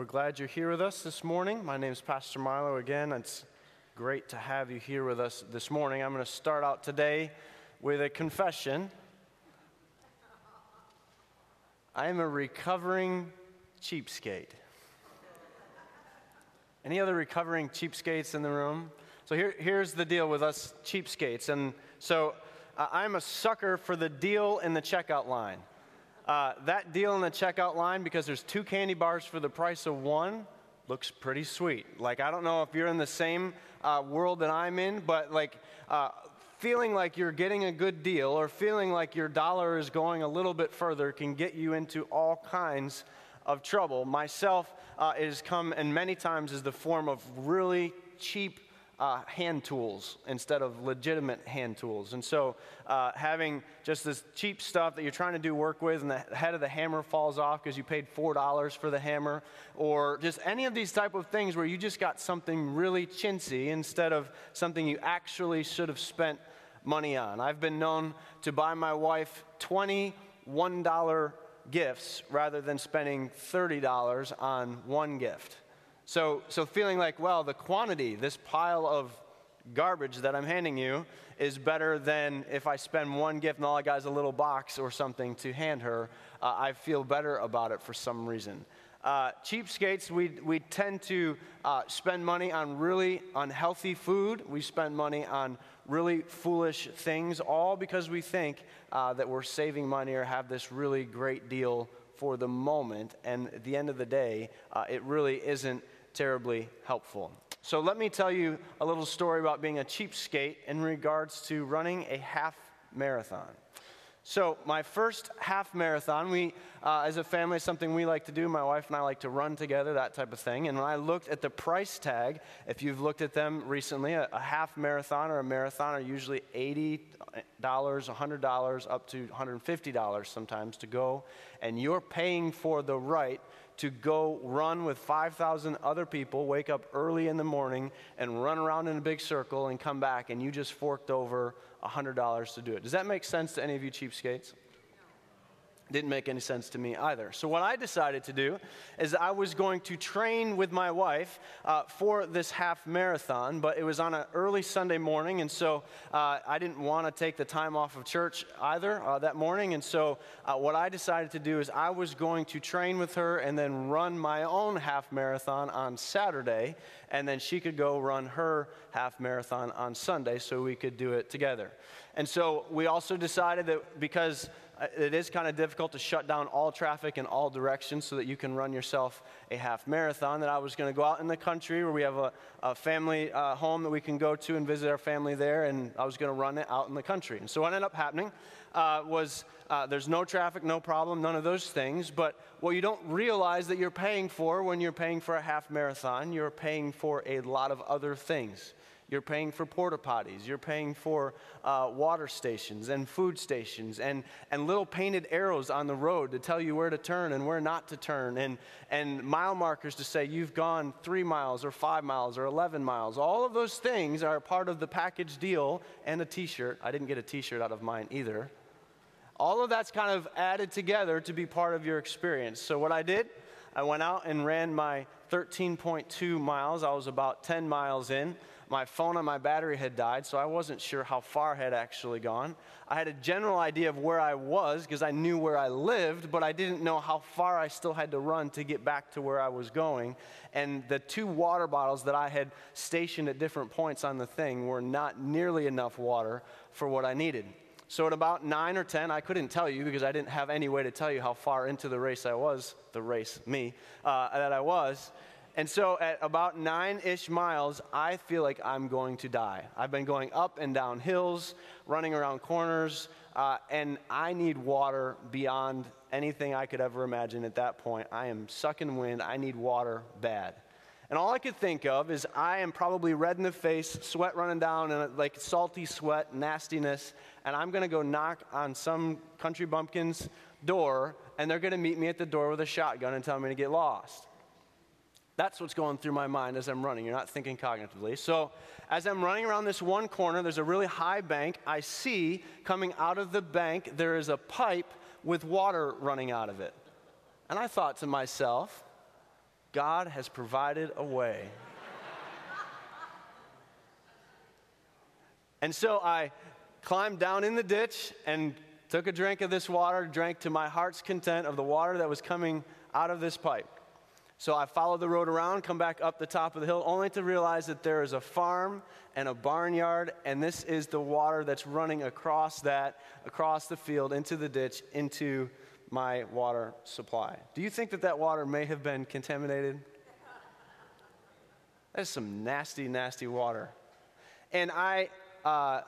we're glad you're here with us this morning. My name is Pastor Milo again. It's great to have you here with us this morning. I'm going to start out today with a confession. I am a recovering cheapskate. Any other recovering cheapskates in the room? So here, here's the deal with us cheapskates. And so uh, I'm a sucker for the deal in the checkout line. Uh, that deal in the checkout line, because there's two candy bars for the price of one, looks pretty sweet. Like, I don't know if you're in the same uh, world that I'm in, but like, uh, feeling like you're getting a good deal or feeling like your dollar is going a little bit further can get you into all kinds of trouble. Myself, uh, it has come, and many times, is the form of really cheap uh, hand tools instead of legitimate hand tools. And so, uh, having just this cheap stuff that you're trying to do work with, and the head of the hammer falls off because you paid four dollars for the hammer, or just any of these type of things where you just got something really chintzy instead of something you actually should have spent money on. I've been known to buy my wife twenty one dollar gifts rather than spending $30 on one gift. So, so feeling like, well, the quantity, this pile of garbage that I'm handing you, is better than if I spend one gift and all I got is a little box or something to hand her. Uh, I feel better about it for some reason. Uh, cheapskates, we, we tend to uh, spend money on really unhealthy food. We spend money on really foolish things, all because we think uh, that we're saving money or have this really great deal for the moment. And at the end of the day, uh, it really isn't terribly helpful. So, let me tell you a little story about being a cheapskate in regards to running a half marathon. So, my first half marathon, we, uh, as a family, something we like to do. My wife and I like to run together, that type of thing. And when I looked at the price tag, if you've looked at them recently, a, a half marathon or a marathon are usually $80, $100, up to $150 sometimes to go. And you're paying for the right to go run with 5,000 other people, wake up early in the morning and run around in a big circle and come back, and you just forked over $100 to do it. Does that make sense to any of you cheapskates? Didn't make any sense to me either. So, what I decided to do is I was going to train with my wife uh, for this half marathon, but it was on an early Sunday morning, and so uh, I didn't want to take the time off of church either uh, that morning. And so, uh, what I decided to do is I was going to train with her and then run my own half marathon on Saturday, and then she could go run her half marathon on Sunday so we could do it together. And so, we also decided that because it is kind of difficult to shut down all traffic in all directions so that you can run yourself a half marathon. That I was going to go out in the country where we have a, a family uh, home that we can go to and visit our family there, and I was going to run it out in the country. And so what ended up happening uh, was uh, there's no traffic, no problem, none of those things. But what you don't realize that you're paying for when you're paying for a half marathon, you're paying for a lot of other things. You're paying for porta potties. You're paying for uh, water stations and food stations and, and little painted arrows on the road to tell you where to turn and where not to turn and, and mile markers to say you've gone three miles or five miles or 11 miles. All of those things are part of the package deal and a t shirt. I didn't get a t shirt out of mine either. All of that's kind of added together to be part of your experience. So, what I did, I went out and ran my 13.2 miles. I was about 10 miles in my phone and my battery had died, so I wasn't sure how far I had actually gone. I had a general idea of where I was because I knew where I lived, but I didn't know how far I still had to run to get back to where I was going. And the two water bottles that I had stationed at different points on the thing were not nearly enough water for what I needed. So at about nine or 10, I couldn't tell you because I didn't have any way to tell you how far into the race I was, the race, me, uh, that I was. And so at about nine ish miles, I feel like I'm going to die. I've been going up and down hills, running around corners, uh, and I need water beyond anything I could ever imagine at that point. I am sucking wind. I need water bad. And all I could think of is I am probably red in the face, sweat running down, and like salty sweat, nastiness, and I'm going to go knock on some country bumpkin's door, and they're going to meet me at the door with a shotgun and tell me to get lost. That's what's going through my mind as I'm running. You're not thinking cognitively. So, as I'm running around this one corner, there's a really high bank. I see coming out of the bank, there is a pipe with water running out of it. And I thought to myself, God has provided a way. and so I climbed down in the ditch and took a drink of this water, drank to my heart's content of the water that was coming out of this pipe. So I followed the road around, come back up the top of the hill, only to realize that there is a farm and a barnyard, and this is the water that's running across that, across the field, into the ditch, into my water supply. Do you think that that water may have been contaminated? That's some nasty, nasty water. And I, uh,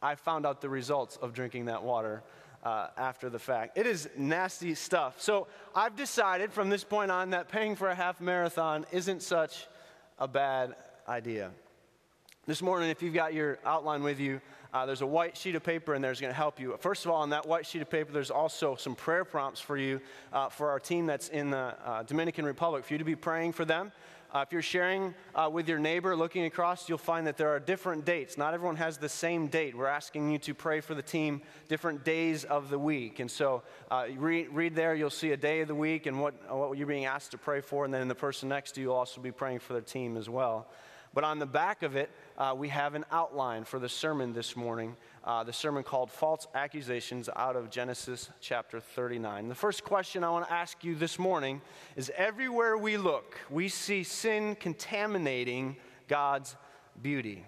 I found out the results of drinking that water uh, after the fact. It is nasty stuff. So I've decided from this point on that paying for a half marathon isn't such a bad idea. This morning, if you've got your outline with you, uh, there's a white sheet of paper in there that's going to help you. First of all, on that white sheet of paper, there's also some prayer prompts for you uh, for our team that's in the uh, Dominican Republic, for you to be praying for them. Uh, if you're sharing uh, with your neighbor, looking across, you'll find that there are different dates. Not everyone has the same date. We're asking you to pray for the team different days of the week. And so uh, read, read there, you'll see a day of the week and what, what you're being asked to pray for. And then the person next to you will also be praying for their team as well. But on the back of it, uh, we have an outline for the sermon this morning, uh, the sermon called False Accusations out of Genesis chapter 39. The first question I want to ask you this morning is everywhere we look, we see sin contaminating God's beauty.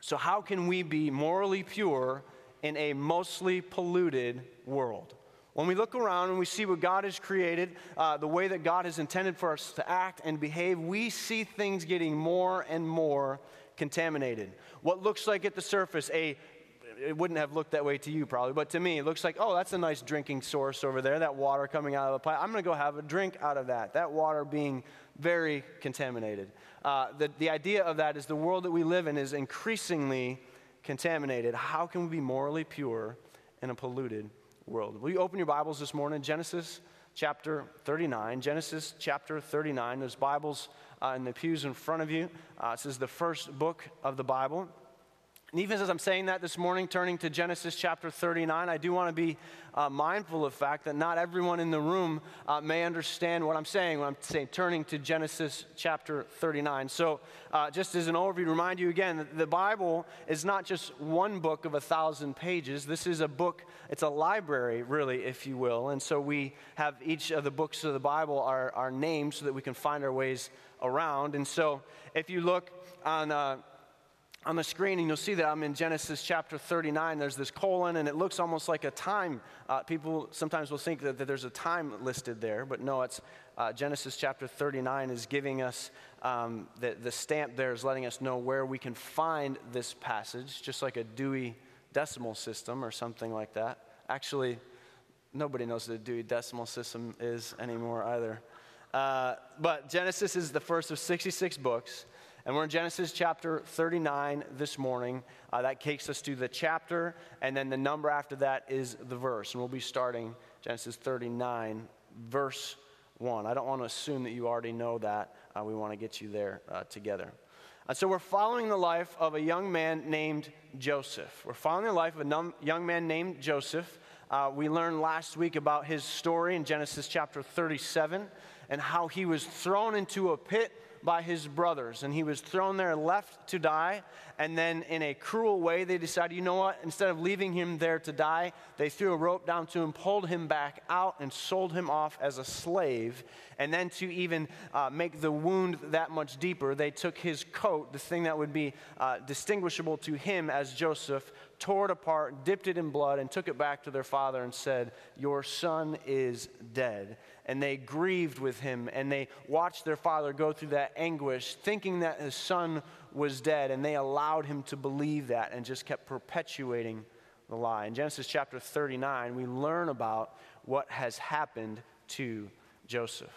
So, how can we be morally pure in a mostly polluted world? When we look around and we see what God has created, uh, the way that God has intended for us to act and behave, we see things getting more and more contaminated. What looks like at the surface a it wouldn't have looked that way to you probably, but to me, it looks like, oh, that's a nice drinking source over there, that water coming out of the pipe. I'm going to go have a drink out of that. That water being very contaminated. Uh, the, the idea of that is the world that we live in is increasingly contaminated. How can we be morally pure in a polluted world. Will you open your Bibles this morning? Genesis chapter 39. Genesis chapter 39. There's Bibles uh, in the pews in front of you. Uh, this is the first book of the Bible. And even as I'm saying that this morning, turning to Genesis chapter 39, I do want to be uh, mindful of the fact that not everyone in the room uh, may understand what I'm saying when I'm saying turning to Genesis chapter 39. So, uh, just as an overview, remind you again, that the Bible is not just one book of a thousand pages. This is a book, it's a library, really, if you will. And so we have each of the books of the Bible are, are named so that we can find our ways around. And so, if you look on uh, on the screen, and you'll see that I'm in Genesis chapter 39. There's this colon, and it looks almost like a time. Uh, people sometimes will think that, that, there's a time listed there, but no, it's uh, Genesis chapter 39 is giving us um, the, the stamp there is letting us know where we can find this passage, just like a Dewey Decimal System or something like that. Actually, nobody knows what a Dewey Decimal System is anymore either. Uh, but Genesis is the first of 66 books. And we're in Genesis chapter 39 this morning. Uh, that takes us to the chapter, and then the number after that is the verse. And we'll be starting Genesis 39, verse 1. I don't want to assume that you already know that. Uh, we want to get you there uh, together. Uh, so we're following the life of a young man named Joseph. We're following the life of a num- young man named Joseph. Uh, we learned last week about his story in Genesis chapter 37 and how he was thrown into a pit by his brothers, and he was thrown there left to die. And then, in a cruel way, they decided, you know what? Instead of leaving him there to die, they threw a rope down to him, pulled him back out, and sold him off as a slave. And then, to even uh, make the wound that much deeper, they took his coat, the thing that would be uh, distinguishable to him as Joseph, tore it apart, dipped it in blood, and took it back to their father and said, Your son is dead and they grieved with him and they watched their father go through that anguish, thinking that his son was dead, and they allowed him to believe that and just kept perpetuating the lie. In Genesis chapter 39, we learn about what has happened to Joseph.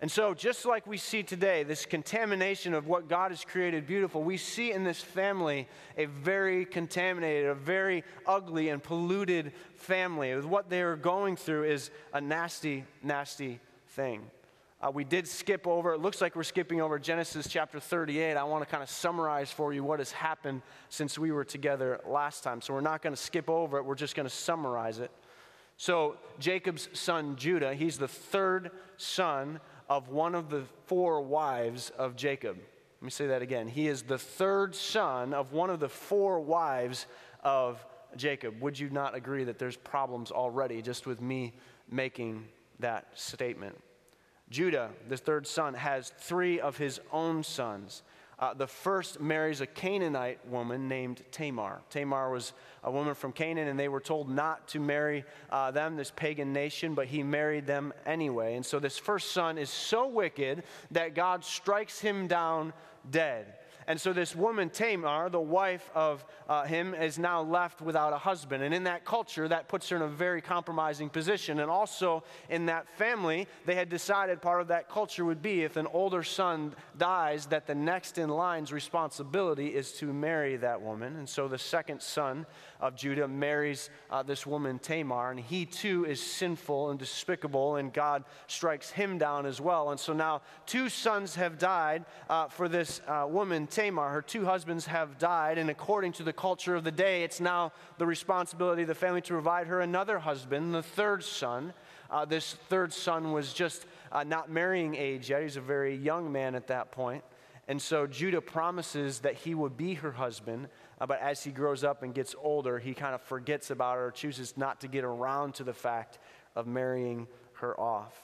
And so, just like we see today, this contamination of what God has created beautiful, we see in this family a very contaminated, a very ugly and polluted family. What they are going through is a nasty, nasty thing. Uh, we did skip over, it looks like we're skipping over Genesis chapter 38. I want to kind of summarize for you what has happened since we were together last time. So, we're not going to skip over it, we're just going to summarize it. So, Jacob's son Judah, he's the third son of one of the four wives of Jacob. Let me say that again. He is the third son of one of the four wives of Jacob. Would you not agree that there's problems already just with me making that statement? Judah, the third son, has three of his own sons. Uh, the first marries a Canaanite woman named Tamar. Tamar was a woman from Canaan, and they were told not to marry uh, them, this pagan nation, but he married them anyway. And so this first son is so wicked that God strikes him down dead. And so this woman, Tamar, the wife of uh, him, is now left without a husband. And in that culture, that puts her in a very compromising position. And also in that family, they had decided part of that culture would be if an older son dies, that the next in line's responsibility is to marry that woman. And so the second son of Judah marries uh, this woman, Tamar, and he too is sinful and despicable, and God strikes him down as well. And so now two sons have died uh, for this uh, woman, Tamar. Her two husbands have died, and according to the culture of the day, it's now the responsibility of the family to provide her another husband, the third son. Uh, this third son was just uh, not marrying age yet, he's a very young man at that point. And so Judah promises that he would be her husband, uh, but as he grows up and gets older, he kind of forgets about her, chooses not to get around to the fact of marrying her off.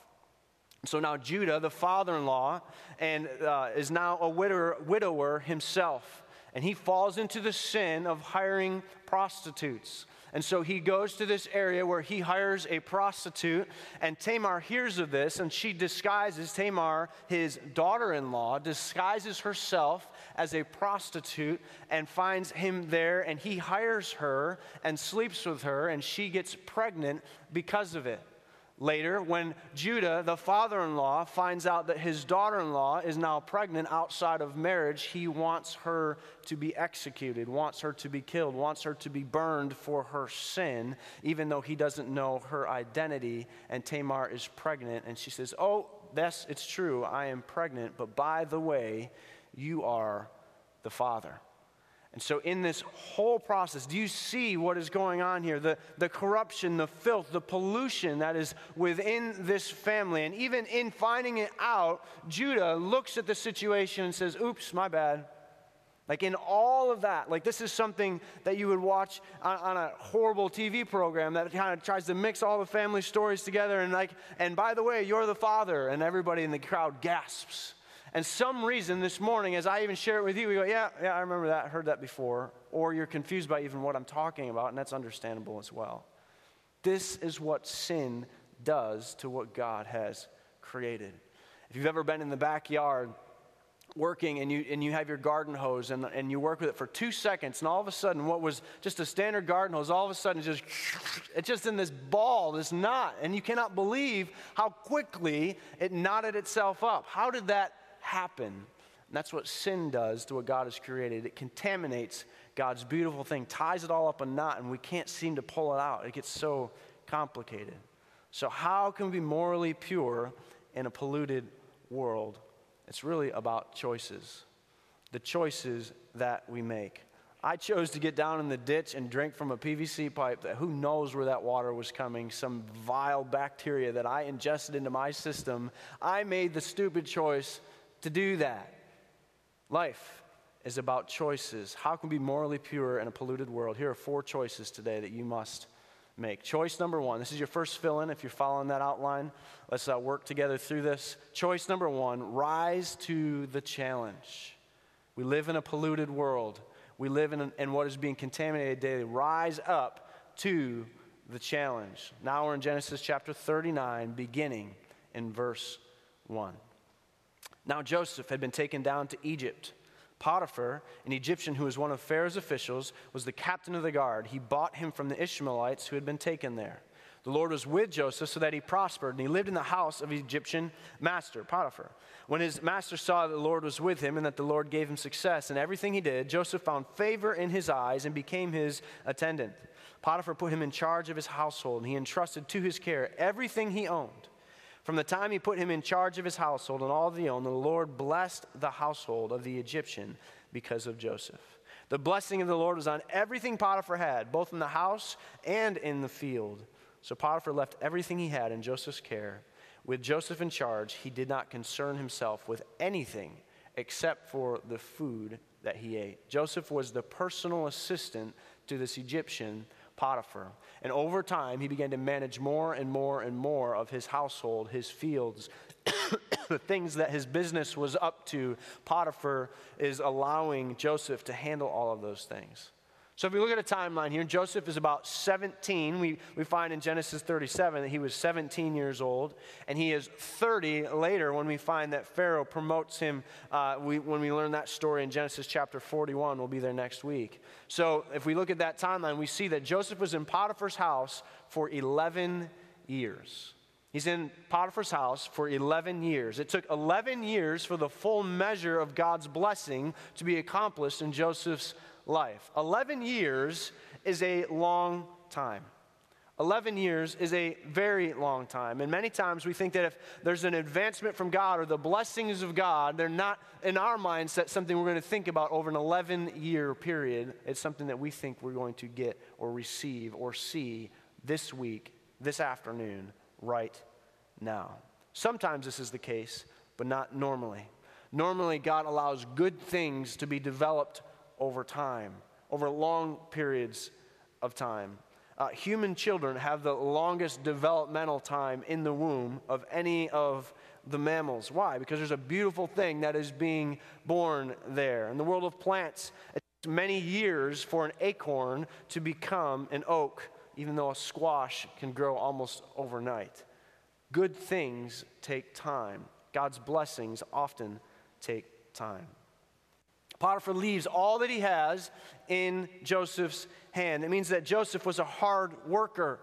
So now Judah, the father in law, and uh, is now a widower, widower himself. And he falls into the sin of hiring prostitutes. And so he goes to this area where he hires a prostitute, and Tamar hears of this, and she disguises, Tamar, his daughter in law, disguises herself as a prostitute and finds him there, and he hires her and sleeps with her, and she gets pregnant because of it. Later, when Judah, the father in law, finds out that his daughter in law is now pregnant outside of marriage, he wants her to be executed, wants her to be killed, wants her to be burned for her sin, even though he doesn't know her identity. And Tamar is pregnant, and she says, Oh, yes, it's true, I am pregnant, but by the way, you are the father. And so, in this whole process, do you see what is going on here? The, the corruption, the filth, the pollution that is within this family. And even in finding it out, Judah looks at the situation and says, Oops, my bad. Like in all of that, like this is something that you would watch on, on, a horrible TV program that kind of tries to mix all the family stories together and like, and by the way, you're the father, and everybody in the crowd gasps. And some reason this morning, as I even share it with you, we go, yeah, yeah, I remember that, I heard that before. Or you're confused by even what I'm talking about, and that's understandable as well. This is what sin does to what God has created. If you've ever been in the backyard working and you, and you have your garden hose and, and you work with it for two seconds, and all of a sudden, what was just a standard garden hose, all of a sudden, just, it's just in this ball, this knot, and you cannot believe how quickly it knotted itself up. How did that happen. And that's what sin does to what God has created. It contaminates God's beautiful thing, ties it all up a knot, and we can't seem to pull it out. It gets so complicated. So, how can we be morally pure in a polluted world? It's really about choices, the choices that we make. I chose to get down in the ditch and drink from a PVC pipe that who knows where that water was coming, some vile bacteria that I ingested into my system. I made the stupid choice to do that. Life is about choices. How can we be morally pure in a polluted world? Here are four choices today that you must make. Choice number one this is your first fill in if you're following that outline. Let's uh, work together through this. Choice number one rise to the challenge. We live in a polluted world, we live in, in what is being contaminated daily. Rise up to the challenge. Now we're in Genesis chapter 39, beginning in verse 1. Now Joseph had been taken down to Egypt. Potiphar, an Egyptian who was one of Pharaoh's officials, was the captain of the guard. He bought him from the Ishmaelites who had been taken there. The Lord was with Joseph so that he prospered, and he lived in the house of Egyptian master, Potiphar. When his master saw that the Lord was with him and that the Lord gave him success in everything he did, Joseph found favor in his eyes and became his attendant. Potiphar put him in charge of his household, and he entrusted to his care everything he owned. From the time he put him in charge of his household and all that he owned, the Lord blessed the household of the Egyptian because of Joseph. The blessing of the Lord was on everything Potiphar had, both in the house and in the field. So Potiphar left everything he had in Joseph's care. With Joseph in charge, he did not concern himself with anything except for the food that he ate. Joseph was the personal assistant to this Egyptian Potiphar. And over time, he began to manage more and more and more of his household, his fields, the things that his business was up to. Potiphar is allowing Joseph to handle all of those things. So if we look at a timeline here, Joseph is about 17. We, we find in Genesis 37 that he was 17 years old, and he is 30 later when we find that Pharaoh promotes him. Uh, we, when we learn that story in Genesis chapter 41, we'll be there next week. So if we look at that timeline, we see that Joseph was in Potiphar's house for 11 years. He's in Potiphar's house for 11 years. It took 11 years for the full measure of God's blessing to be accomplished in Joseph's life. 11 years is a long time. 11 years is a very long time. And many times we think that if there's an advancement from God or the blessings of God, they're not in our mindset something we're going to think about over an 11 year period. It's something that we think we're going to get or receive or see this week, this afternoon, right now. Sometimes this is the case, but not normally. Normally, God allows good things to be developed over time, over long periods of time. Uh, human children have the longest developmental time in the womb of any of the mammals. Why? Because there's a beautiful thing that is being born there. In the world of plants, it takes many years for an acorn to become an oak, even though a squash can grow almost overnight. Good things take time. God's blessings often take time. Potiphar leaves all that he has in Joseph's hand. It means that Joseph was a hard worker.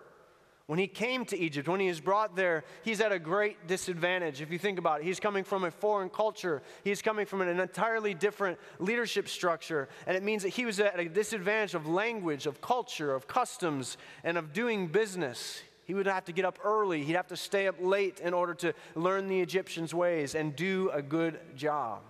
When he came to Egypt, when he is brought there, he's at a great disadvantage. If you think about it, he's coming from a foreign culture, he's coming from an entirely different leadership structure. And it means that he was at a disadvantage of language, of culture, of customs, and of doing business. He would have to get up early, he'd have to stay up late in order to learn the Egyptians' ways and do a good job.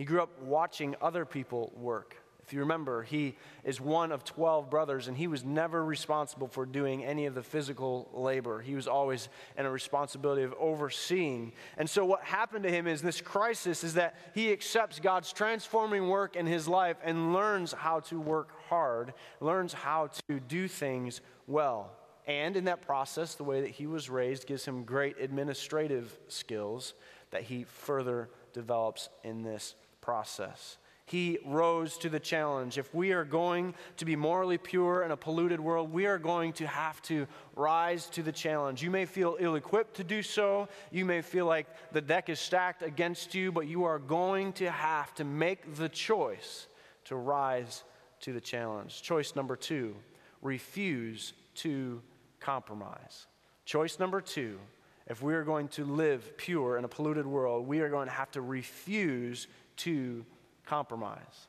He grew up watching other people work. If you remember, he is one of 12 brothers, and he was never responsible for doing any of the physical labor. He was always in a responsibility of overseeing. And so, what happened to him is this crisis is that he accepts God's transforming work in his life and learns how to work hard, learns how to do things well. And in that process, the way that he was raised gives him great administrative skills that he further develops in this process. He rose to the challenge. If we are going to be morally pure in a polluted world, we are going to have to rise to the challenge. You may feel ill equipped to do so. You may feel like the deck is stacked against you, but you are going to have to make the choice to rise to the challenge. Choice number two refuse to compromise. Choice number two if we are going to live pure in a polluted world, we are going to have to refuse to compromise.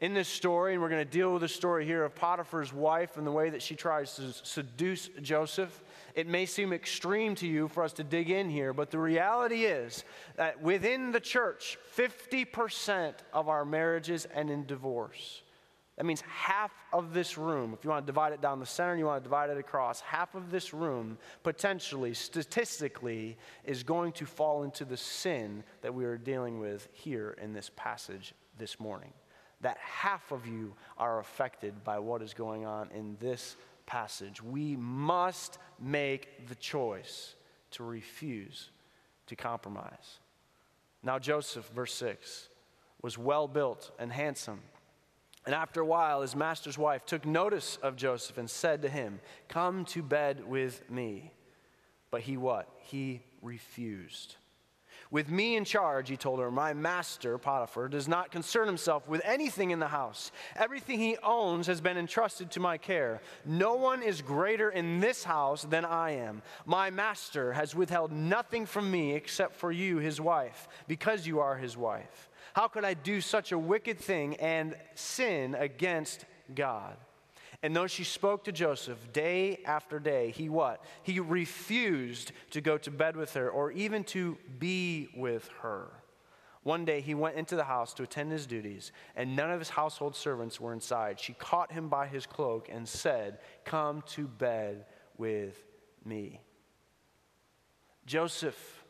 In this story, and we're going to deal with the story here of Potiphar's wife and the way that she tries to seduce Joseph. It may seem extreme to you for us to dig in here, but the reality is that within the church, 50% of our marriages end in divorce. That means half of this room, if you want to divide it down the center and you want to divide it across, half of this room, potentially, statistically, is going to fall into the sin that we are dealing with here in this passage this morning. That half of you are affected by what is going on in this passage. We must make the choice to refuse to compromise. Now, Joseph, verse 6, was well built and handsome and after a while, his master's wife took notice of Joseph and said to him, Come to bed with me. But he what? He refused. With me in charge, he told her, my master, Potiphar, does not concern himself with anything in the house. Everything he owns has been entrusted to my care. No one is greater in this house than I am. My master has withheld nothing from me except for you, his wife, because you are his wife. How could I do such a wicked thing and sin against God? And though she spoke to Joseph day after day, he what? He refused to go to bed with her or even to be with her. One day he went into the house to attend his duties, and none of his household servants were inside. She caught him by his cloak and said, Come to bed with me. Joseph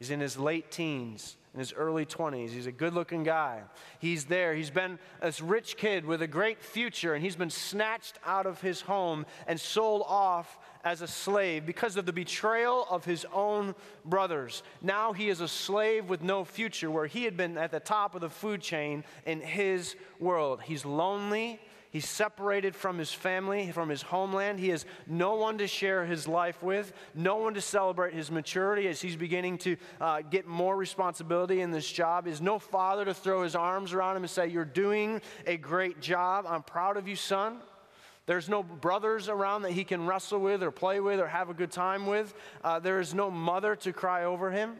is in his late teens, in his early 20s. He's a good looking guy. He's there. He's been this rich kid with a great future, and he's been snatched out of his home and sold off as a slave because of the betrayal of his own brothers. Now he is a slave with no future, where he had been at the top of the food chain in his world. He's lonely. He's separated from his family, from his homeland. He has no one to share his life with, no one to celebrate his maturity as he's beginning to uh, get more responsibility in this job. Has no father to throw his arms around him and say, You're doing a great job. I'm proud of you, son. There's no brothers around that he can wrestle with or play with or have a good time with. Uh, there is no mother to cry over him.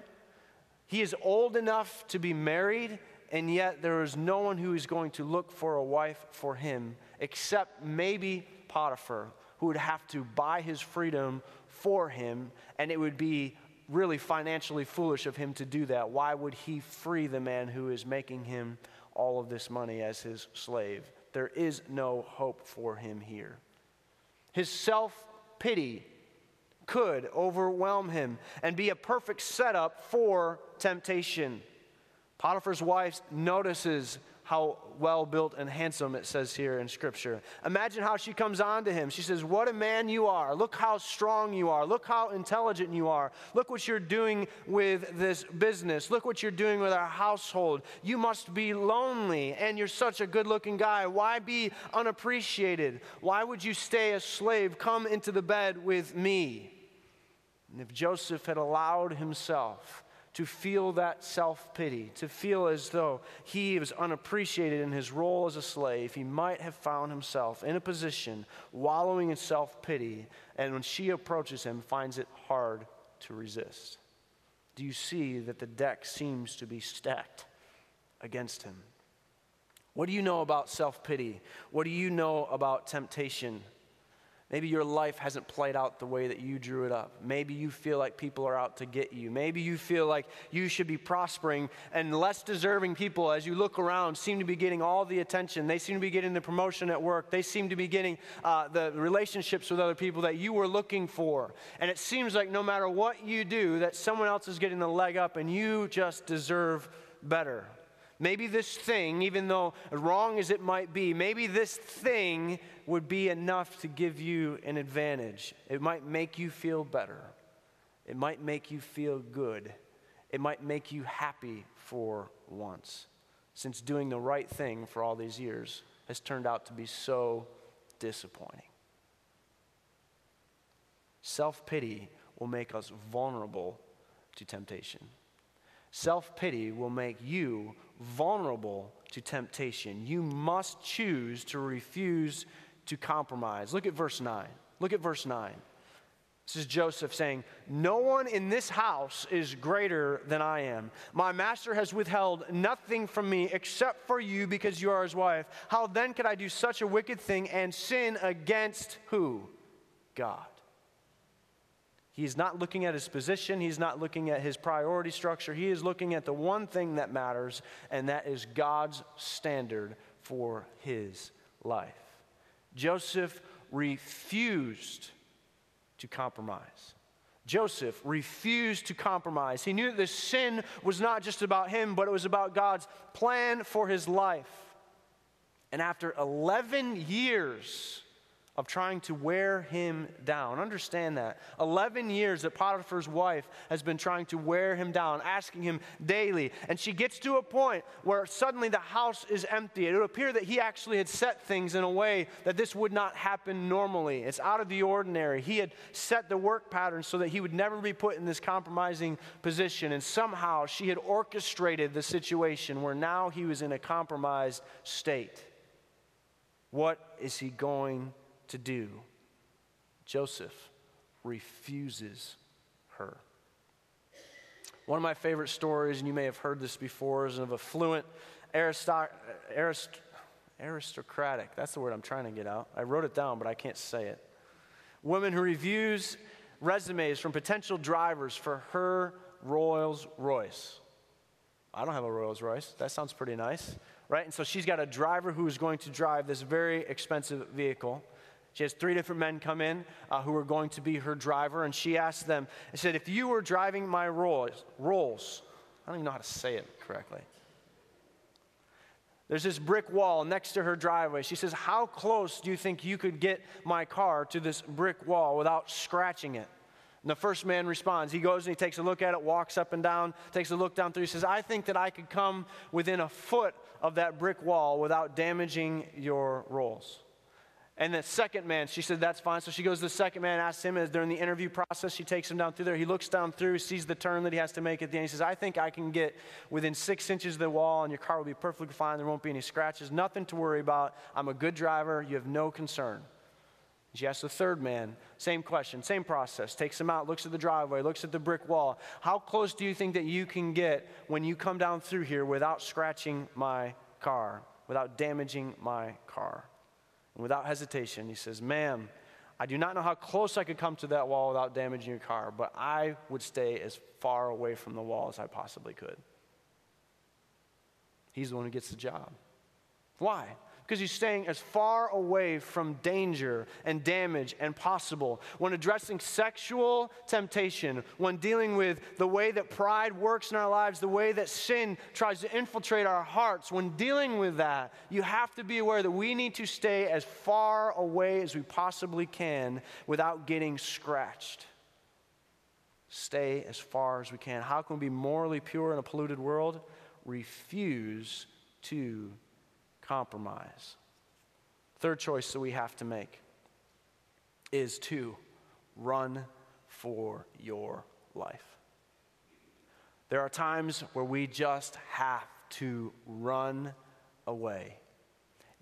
He is old enough to be married and yet there is no one who is going to look for a wife for him except maybe Potiphar, who would have to buy his freedom for him, and it would be really financially foolish of him to do that. Why would he free the man who is making him all of this money as his slave? There is no hope for him here. His self pity could overwhelm him and be a perfect setup for temptation. Potiphar's wife notices how well built and handsome it says here in Scripture. Imagine how she comes on to him. She says, What a man you are. Look how strong you are. Look how intelligent you are. Look what you're doing with this business. Look what you're doing with our household. You must be lonely, and you're such a good looking guy. Why be unappreciated? Why would you stay a slave? Come into the bed with me. And if Joseph had allowed himself, to feel that self pity, to feel as though he was unappreciated in his role as a slave, he might have found himself in a position wallowing in self pity, and when she approaches him, finds it hard to resist. Do you see that the deck seems to be stacked against him? What do you know about self pity? What do you know about temptation? Maybe your life hasn't played out the way that you drew it up. Maybe you feel like people are out to get you. Maybe you feel like you should be prospering, and less deserving people, as you look around, seem to be getting all the attention. They seem to be getting the promotion at work. They seem to be getting uh, the relationships with other people that you were looking for. And it seems like no matter what you do, that someone else is getting the leg up, and you just deserve better. Maybe this thing, even though wrong as it might be, maybe this thing would be enough to give you an advantage. It might make you feel better. It might make you feel good. It might make you happy for once, since doing the right thing for all these years has turned out to be so disappointing. Self pity will make us vulnerable to temptation. Self pity will make you vulnerable to temptation. You must choose to refuse to compromise. Look at verse 9. Look at verse 9. This is Joseph saying, No one in this house is greater than I am. My master has withheld nothing from me except for you because you are his wife. How then could I do such a wicked thing and sin against who? God. He's not looking at his position, he's not looking at his priority structure. He is looking at the one thing that matters, and that is God's standard for his life. Joseph refused to compromise. Joseph refused to compromise. He knew that this sin was not just about him, but it was about God's plan for his life. And after 11 years, of trying to wear him down. Understand that. 11 years that Potiphar's wife has been trying to wear him down, asking him daily. And she gets to a point where suddenly the house is empty. It would appear that he actually had set things in a way that this would not happen normally. It's out of the ordinary. He had set the work pattern so that he would never be put in this compromising position. And somehow she had orchestrated the situation where now he was in a compromised state. What is he going to do. Joseph refuses her. One of my favorite stories, and you may have heard this before, is of a fluent aristoc- arist- aristocratic. That's the word I'm trying to get out. I wrote it down, but I can't say it. Woman who reviews resumes from potential drivers for her Rolls Royce. I don't have a Rolls Royce. That sounds pretty nice, right? And so she's got a driver who is going to drive this very expensive vehicle She has three different men come in uh, who are going to be her driver, and she asked them, I said, if you were driving my Rolls, Rolls, I don't even know how to say it correctly. There's this brick wall next to her driveway. She says, How close do you think you could get my car to this brick wall without scratching it? And the first man responds. He goes and he takes a look at it, walks up and down, takes a look down through. He says, I think that I could come within a foot of that brick wall without damaging your rolls. And the second man, she said, that's fine. So she goes to the second man, asks him, as during the interview process, she takes him down through there. He looks down through, sees the turn that he has to make at the end. He says, I think I can get within six inches of the wall and your car will be perfectly fine. There won't be any scratches, nothing to worry about. I'm a good driver. You have no concern. She asks the third man, same question, same process. Takes him out, looks at the driveway, looks at the brick wall. How close do you think that you can get when you come down through here without scratching my car, without damaging my car? And without hesitation, he says, Ma'am, I do not know how close I could come to that wall without damaging your car, but I would stay as far away from the wall as I possibly could. He's the one who gets the job. Why? Because he's staying as far away from danger and damage and possible. When addressing sexual temptation, when dealing with the way that pride works in our lives, the way that sin tries to infiltrate our hearts, when dealing with that, you have to be aware that we need to stay as far away as we possibly can without getting scratched. Stay as far as we can. How can we be morally pure in a polluted world? Refuse to compromise. Third choice that we have to make is to run for your life. There are times where we just have to run away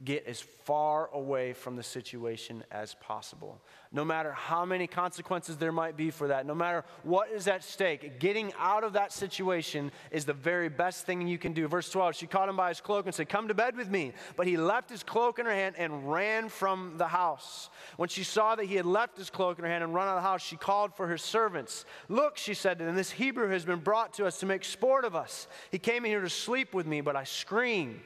get as far away from the situation as possible. No matter how many consequences there might be for that, no matter what is at stake, getting out of that situation is the very best thing you can do. Verse 12, she caught him by his cloak and said, Come to bed with me. But he left his cloak in her hand and ran from the house. When she saw that he had left his cloak in her hand and run out of the house, she called for her servants. Look, she said to them, this Hebrew has been brought to us to make sport of us. He came in here to sleep with me, but I screamed.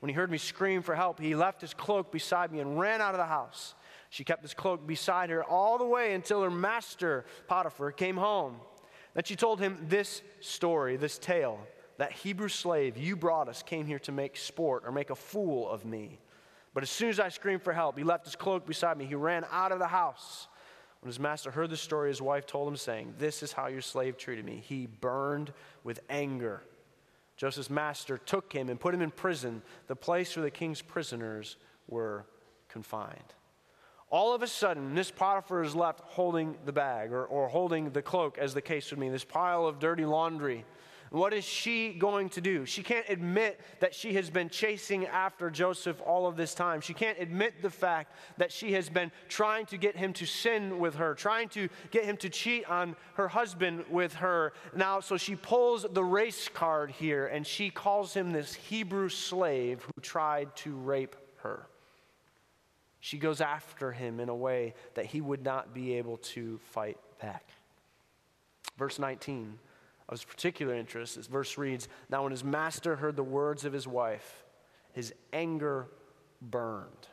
When he heard me scream for help, he left his cloak beside me and ran out of the house. She kept his cloak beside her all the way until her master, Potiphar, came home. Then she told him this story, this tale that Hebrew slave you brought us came here to make sport or make a fool of me. But as soon as I screamed for help, he left his cloak beside me. He ran out of the house. When his master heard the story, his wife told him, saying, This is how your slave treated me. He burned with anger Joseph's master took him and put him in prison, the place where the king's prisoners were confined. All of a sudden, this Potiphar is left holding the bag or, or holding the cloak, as the case would mean, this pile of dirty laundry what is she going to do? She can't admit that she has been chasing after Joseph all of this time. She can't admit the fact that she has been trying to get him to sin with her, trying to get him to cheat on her husband with her. Now, so she pulls the race card here and she calls him this Hebrew slave who tried to rape her. She goes after him in a way that he would not be able to fight back. Verse 19 of particular interest. This verse reads Now, when his master heard the words of his wife, his anger burned.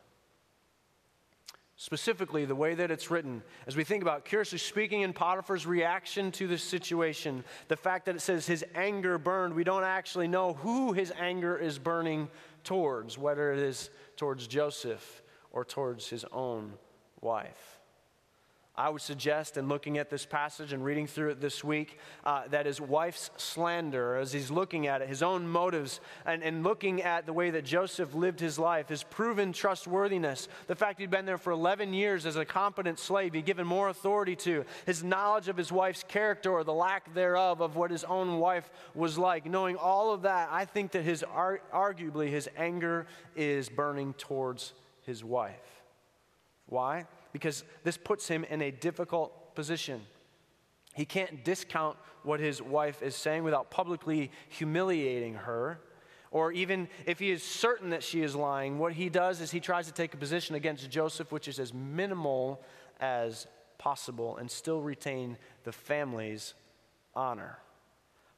Specifically, the way that it's written, as we think about curiously speaking in Potiphar's reaction to this situation, the fact that it says his anger burned, we don't actually know who his anger is burning towards, whether it is towards Joseph or towards his own wife. I would suggest, in looking at this passage and reading through it this week, uh, that his wife's slander, as he's looking at it, his own motives, and, and looking at the way that Joseph lived his life, his proven trustworthiness, the fact he'd been there for 11 years as a competent slave, he'd given more authority to, his knowledge of his wife's character or the lack thereof of what his own wife was like, knowing all of that, I think that his, arguably, his anger is burning towards his wife. Why? Because this puts him in a difficult position. He can't discount what his wife is saying without publicly humiliating her. Or even if he is certain that she is lying, what he does is he tries to take a position against Joseph, which is as minimal as possible and still retain the family's honor.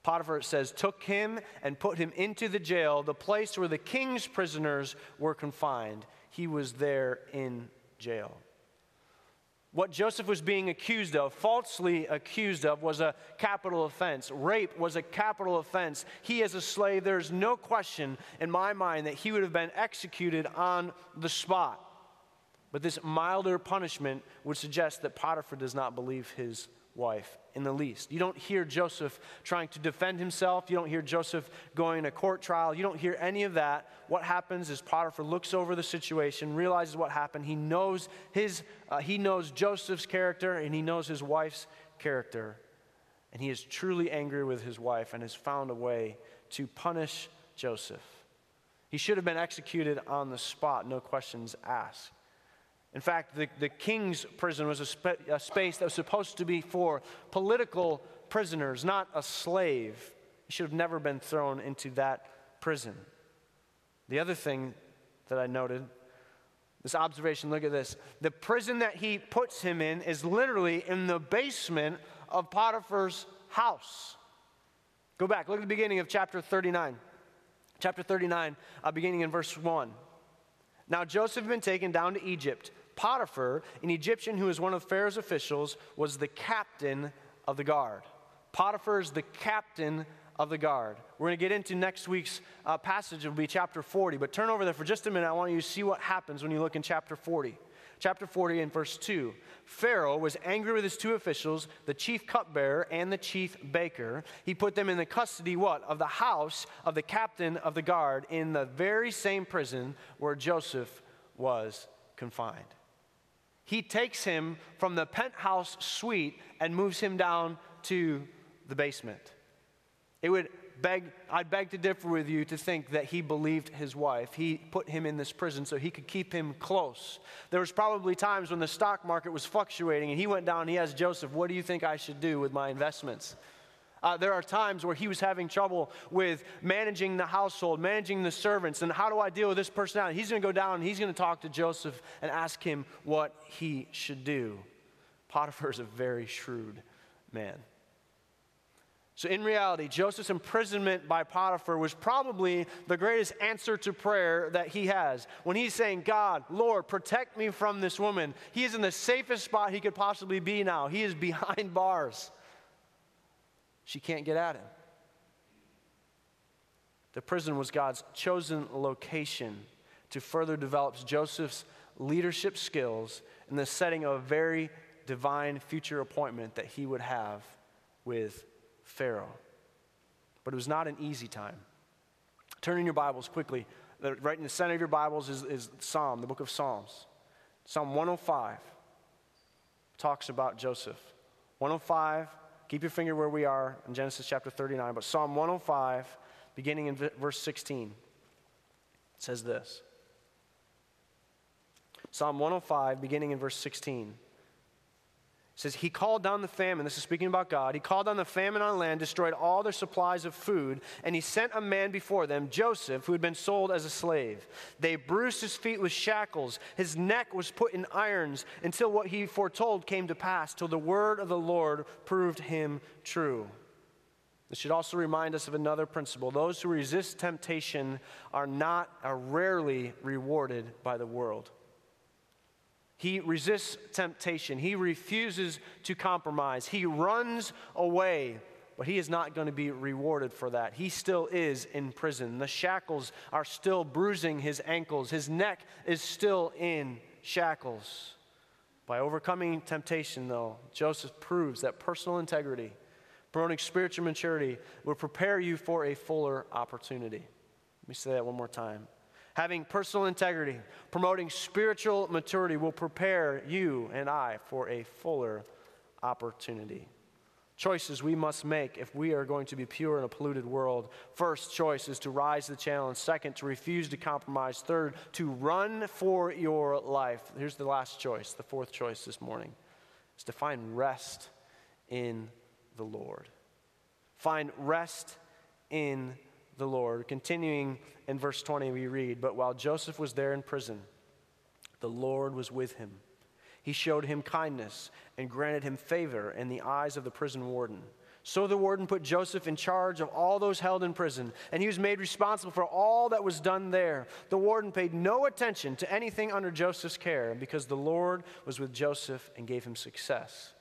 Potiphar says, took him and put him into the jail, the place where the king's prisoners were confined. He was there in jail. What Joseph was being accused of, falsely accused of, was a capital offense. Rape was a capital offense. He, as a slave, there's no question in my mind that he would have been executed on the spot. But this milder punishment would suggest that Potiphar does not believe his wife in the least. You don't hear Joseph trying to defend himself. You don't hear Joseph going to court trial. You don't hear any of that. What happens is Potiphar looks over the situation, realizes what happened. He knows his uh, he knows Joseph's character and he knows his wife's character. And he is truly angry with his wife and has found a way to punish Joseph. He should have been executed on the spot, no questions asked. In fact, the, the king's prison was a, spa- a space that was supposed to be for political prisoners, not a slave. He should have never been thrown into that prison. The other thing that I noted, this observation, look at this. The prison that he puts him in is literally in the basement of Potiphar's house. Go back, look at the beginning of chapter 39. Chapter 39, uh, beginning in verse 1. Now Joseph had been taken down to Egypt Potiphar, an Egyptian who was one of Pharaoh's officials, was the captain of the guard. Potiphar is the captain of the guard. We're going to get into next week's uh, passage, it will be chapter 40. But turn over there for just a minute. I want you to see what happens when you look in chapter 40. Chapter 40 and verse 2. Pharaoh was angry with his two officials, the chief cupbearer and the chief baker. He put them in the custody, what? Of the house of the captain of the guard in the very same prison where Joseph was confined. He takes him from the penthouse suite and moves him down to the basement. It would beg, I'd beg to differ with you to think that he believed his wife. He put him in this prison so he could keep him close. There was probably times when the stock market was fluctuating and he went down and he asked Joseph, What do you think I should do with my investments? Uh, there are times where he was having trouble with managing the household, managing the servants, and how do I deal with this personality? He's going to go down and he's going to talk to Joseph and ask him what he should do. Potiphar is a very shrewd man. So, in reality, Joseph's imprisonment by Potiphar was probably the greatest answer to prayer that he has. When he's saying, God, Lord, protect me from this woman, he is in the safest spot he could possibly be now. He is behind bars. She can't get at him. The prison was God's chosen location to further develop Joseph's leadership skills in the setting of a very divine future appointment that he would have with Pharaoh. But it was not an easy time. Turn in your Bibles quickly. Right in the center of your Bibles is, is Psalm, the book of Psalms. Psalm 105 talks about Joseph. 105 Keep your finger where we are in Genesis chapter 39. But Psalm 105, beginning in verse 16, says this Psalm 105, beginning in verse 16 says he called down the famine this is speaking about god he called down the famine on land destroyed all their supplies of food and he sent a man before them joseph who had been sold as a slave. They bruised his feet with shackles. His neck was put in irons until what he foretold came to pass till the word of the lord proved him true. This should also remind us of another principle. Those who resist temptation are not are rarely rewarded by the world he resists temptation. He refuses to compromise. He runs away, but he is not going to be rewarded for that. He still is in prison. The shackles are still bruising his ankles, his neck is still in shackles. By overcoming temptation, though, Joseph proves that personal integrity, promoting spiritual maturity, will prepare you for a fuller opportunity. Let me say that one more time. Having personal integrity, promoting spiritual maturity will prepare you and I for a fuller opportunity. Choices we must make if we are going to be pure in a polluted world. First choice is to rise to the challenge. Second, to refuse to compromise. Third, to run for your life. Here's the last choice, the fourth choice this morning, is to find rest in the Lord. Find rest in the Lord. Continuing in verse 20, we read, But while Joseph was there in prison, the Lord was with him. He showed him kindness and granted him favor in the eyes of the prison warden. So the warden put Joseph in charge of all those held in prison, and he was made responsible for all that was done there. The warden paid no attention to anything under Joseph's care because the Lord was with Joseph and gave him success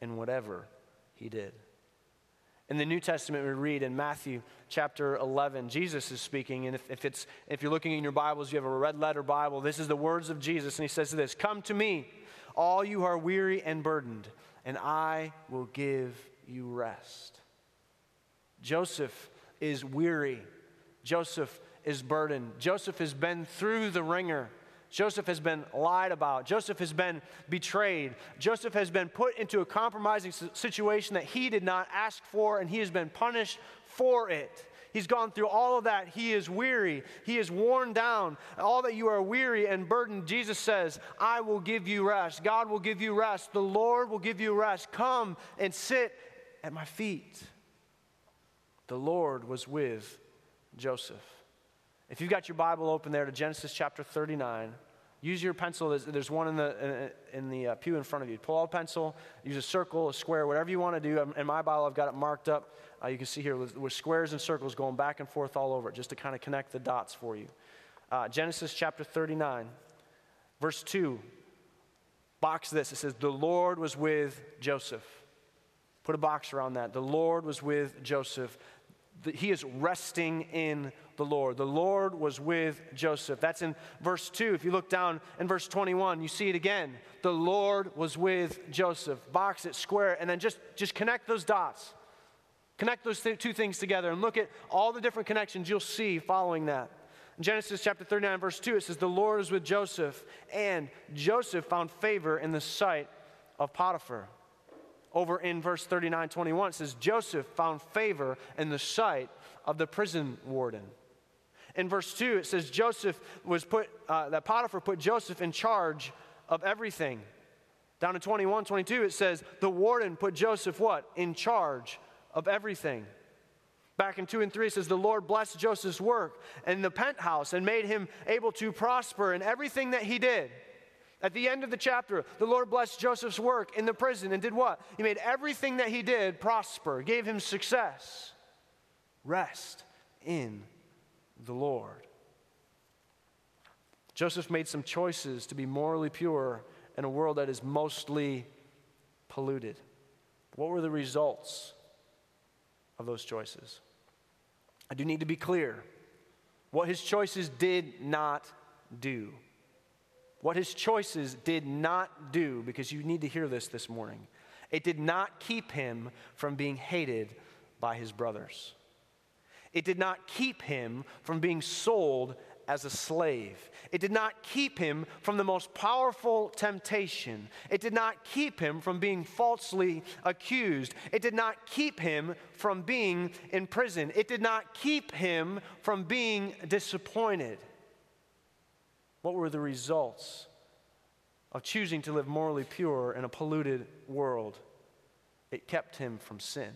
in whatever he did. In the New Testament, we read in Matthew chapter 11, Jesus is speaking. And if, if, it's, if you're looking in your Bibles, you have a red letter Bible, this is the words of Jesus. And he says this Come to me, all you are weary and burdened, and I will give you rest. Joseph is weary. Joseph is burdened. Joseph has been through the wringer. Joseph has been lied about. Joseph has been betrayed. Joseph has been put into a compromising situation that he did not ask for, and he has been punished for it. He's gone through all of that. He is weary. He is worn down. All that you are weary and burdened, Jesus says, I will give you rest. God will give you rest. The Lord will give you rest. Come and sit at my feet. The Lord was with Joseph. If you've got your Bible open there to Genesis chapter 39, use your pencil. There's, there's one in the, in the uh, pew in front of you. Pull out a pencil, use a circle, a square, whatever you want to do. In my Bible, I've got it marked up. Uh, you can see here with, with, squares and circles going back and forth all over it, just to kind of connect the dots for you. Uh, Genesis chapter 39, verse 2. Box this. It says, The Lord was with Joseph. Put a box around that. The Lord was with Joseph. He is resting in the Lord. The Lord was with Joseph. That's in verse 2. If you look down in verse 21, you see it again. The Lord was with Joseph. Box it, square, and then just, just connect those dots. Connect those th- two things together and look at all the different connections you'll see following that. In Genesis chapter 39, verse 2, it says, The Lord is with Joseph, and Joseph found favor in the sight of Potiphar over in verse 39 21, it says, Joseph found favor in the sight of the prison warden. In verse 2, it says, Joseph was put, uh, that Potiphar put Joseph in charge of everything. Down to 21, 22, it says, the warden put Joseph what? In charge of everything. Back in 2 and 3, it says, The Lord blessed Joseph's work in the penthouse and made him able to prosper in everything that he did. At the end of the chapter, the Lord blessed Joseph's work in the prison and did what? He made everything that he did prosper, gave him success. Rest in the Lord. Joseph made some choices to be morally pure in a world that is mostly polluted. What were the results of those choices? I do need to be clear what his choices did not do what his choices did not do, because you need to hear this this morning, it did not keep him from being hated by his brothers. It did not keep him from being sold as a slave. It did not keep him from the most powerful temptation. It did not keep him from being falsely accused. It did not keep him from being in prison. It did not keep him from being disappointed. What were the results of choosing to live morally pure in a polluted world? It kept him from sin.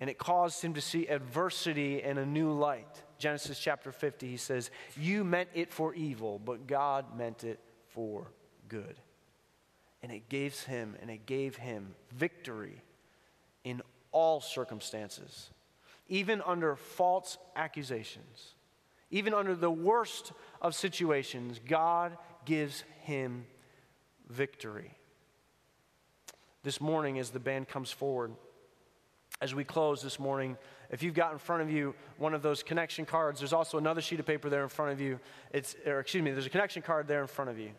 And it caused him to see adversity in a new light. Genesis chapter 50, he says, You meant it for evil, but God meant it for good. And it gave him, and it gave him victory in all circumstances, even under false accusations. Even under the worst of situations, God gives him victory. This morning, as the band comes forward, as we close this morning, if you've got in front of you one of those connection cards, there's also another sheet of paper there in front of you. It's, or excuse me, there's a connection card there in front of you.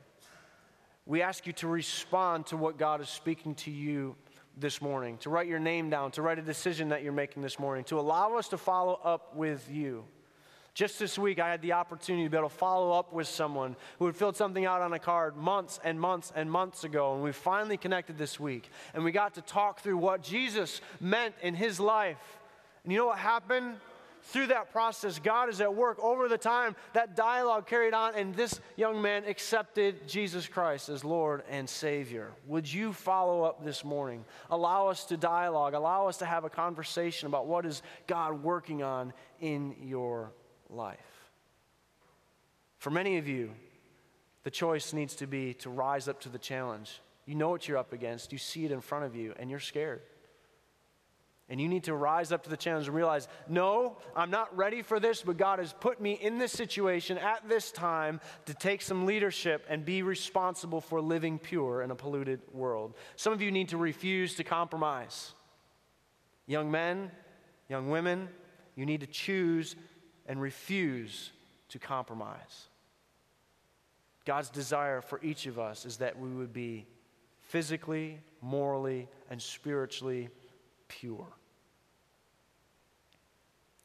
We ask you to respond to what God is speaking to you this morning, to write your name down, to write a decision that you're making this morning, to allow us to follow up with you. Just this week, I had the opportunity to be able to follow up with someone who had filled something out on a card months and months and months ago. And we finally connected this week. And we got to talk through what Jesus meant in his life. And you know what happened? Through that process, God is at work over the time. That dialogue carried on, and this young man accepted Jesus Christ as Lord and Savior. Would you follow up this morning? Allow us to dialogue, allow us to have a conversation about what is God working on in your life. For many of you, the choice needs to be to rise up to the challenge. You know what you're up against, you see it in front of you, and you're scared. And you need to rise up to the challenge and realize, no, I'm not ready for this, but God has put me in this situation at this time to take some leadership and be responsible for living pure in a polluted world. Some of you need to refuse to compromise. Young men, young women, you need to choose and refuse to compromise. God's desire for each of us is that we would be physically, morally, and spiritually pure.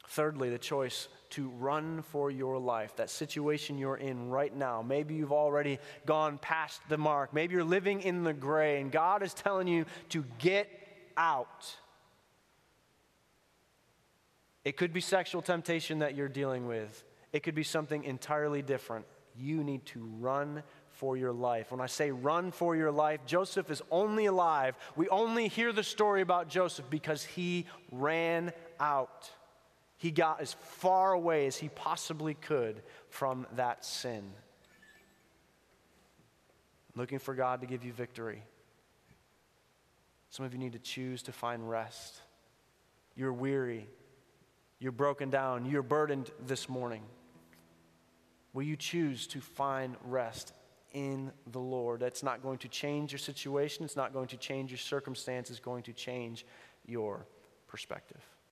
Thirdly, the choice to run for your life, that situation you're in right now. Maybe you've already gone past the mark. Maybe you're living in the gray, and God is telling you to get out. It could be sexual temptation that you're dealing with, it could be something entirely different. You need to run for your life. When I say run for your life, Joseph is only alive. We only hear the story about Joseph because he ran out. He got as far away as he possibly could from that sin. Looking for God to give you victory. Some of you need to choose to find rest. You're weary. You're broken down. You're burdened this morning. Will you choose to find rest in the Lord? That's not going to change your situation, it's not going to change your circumstances, it's going to change your perspective.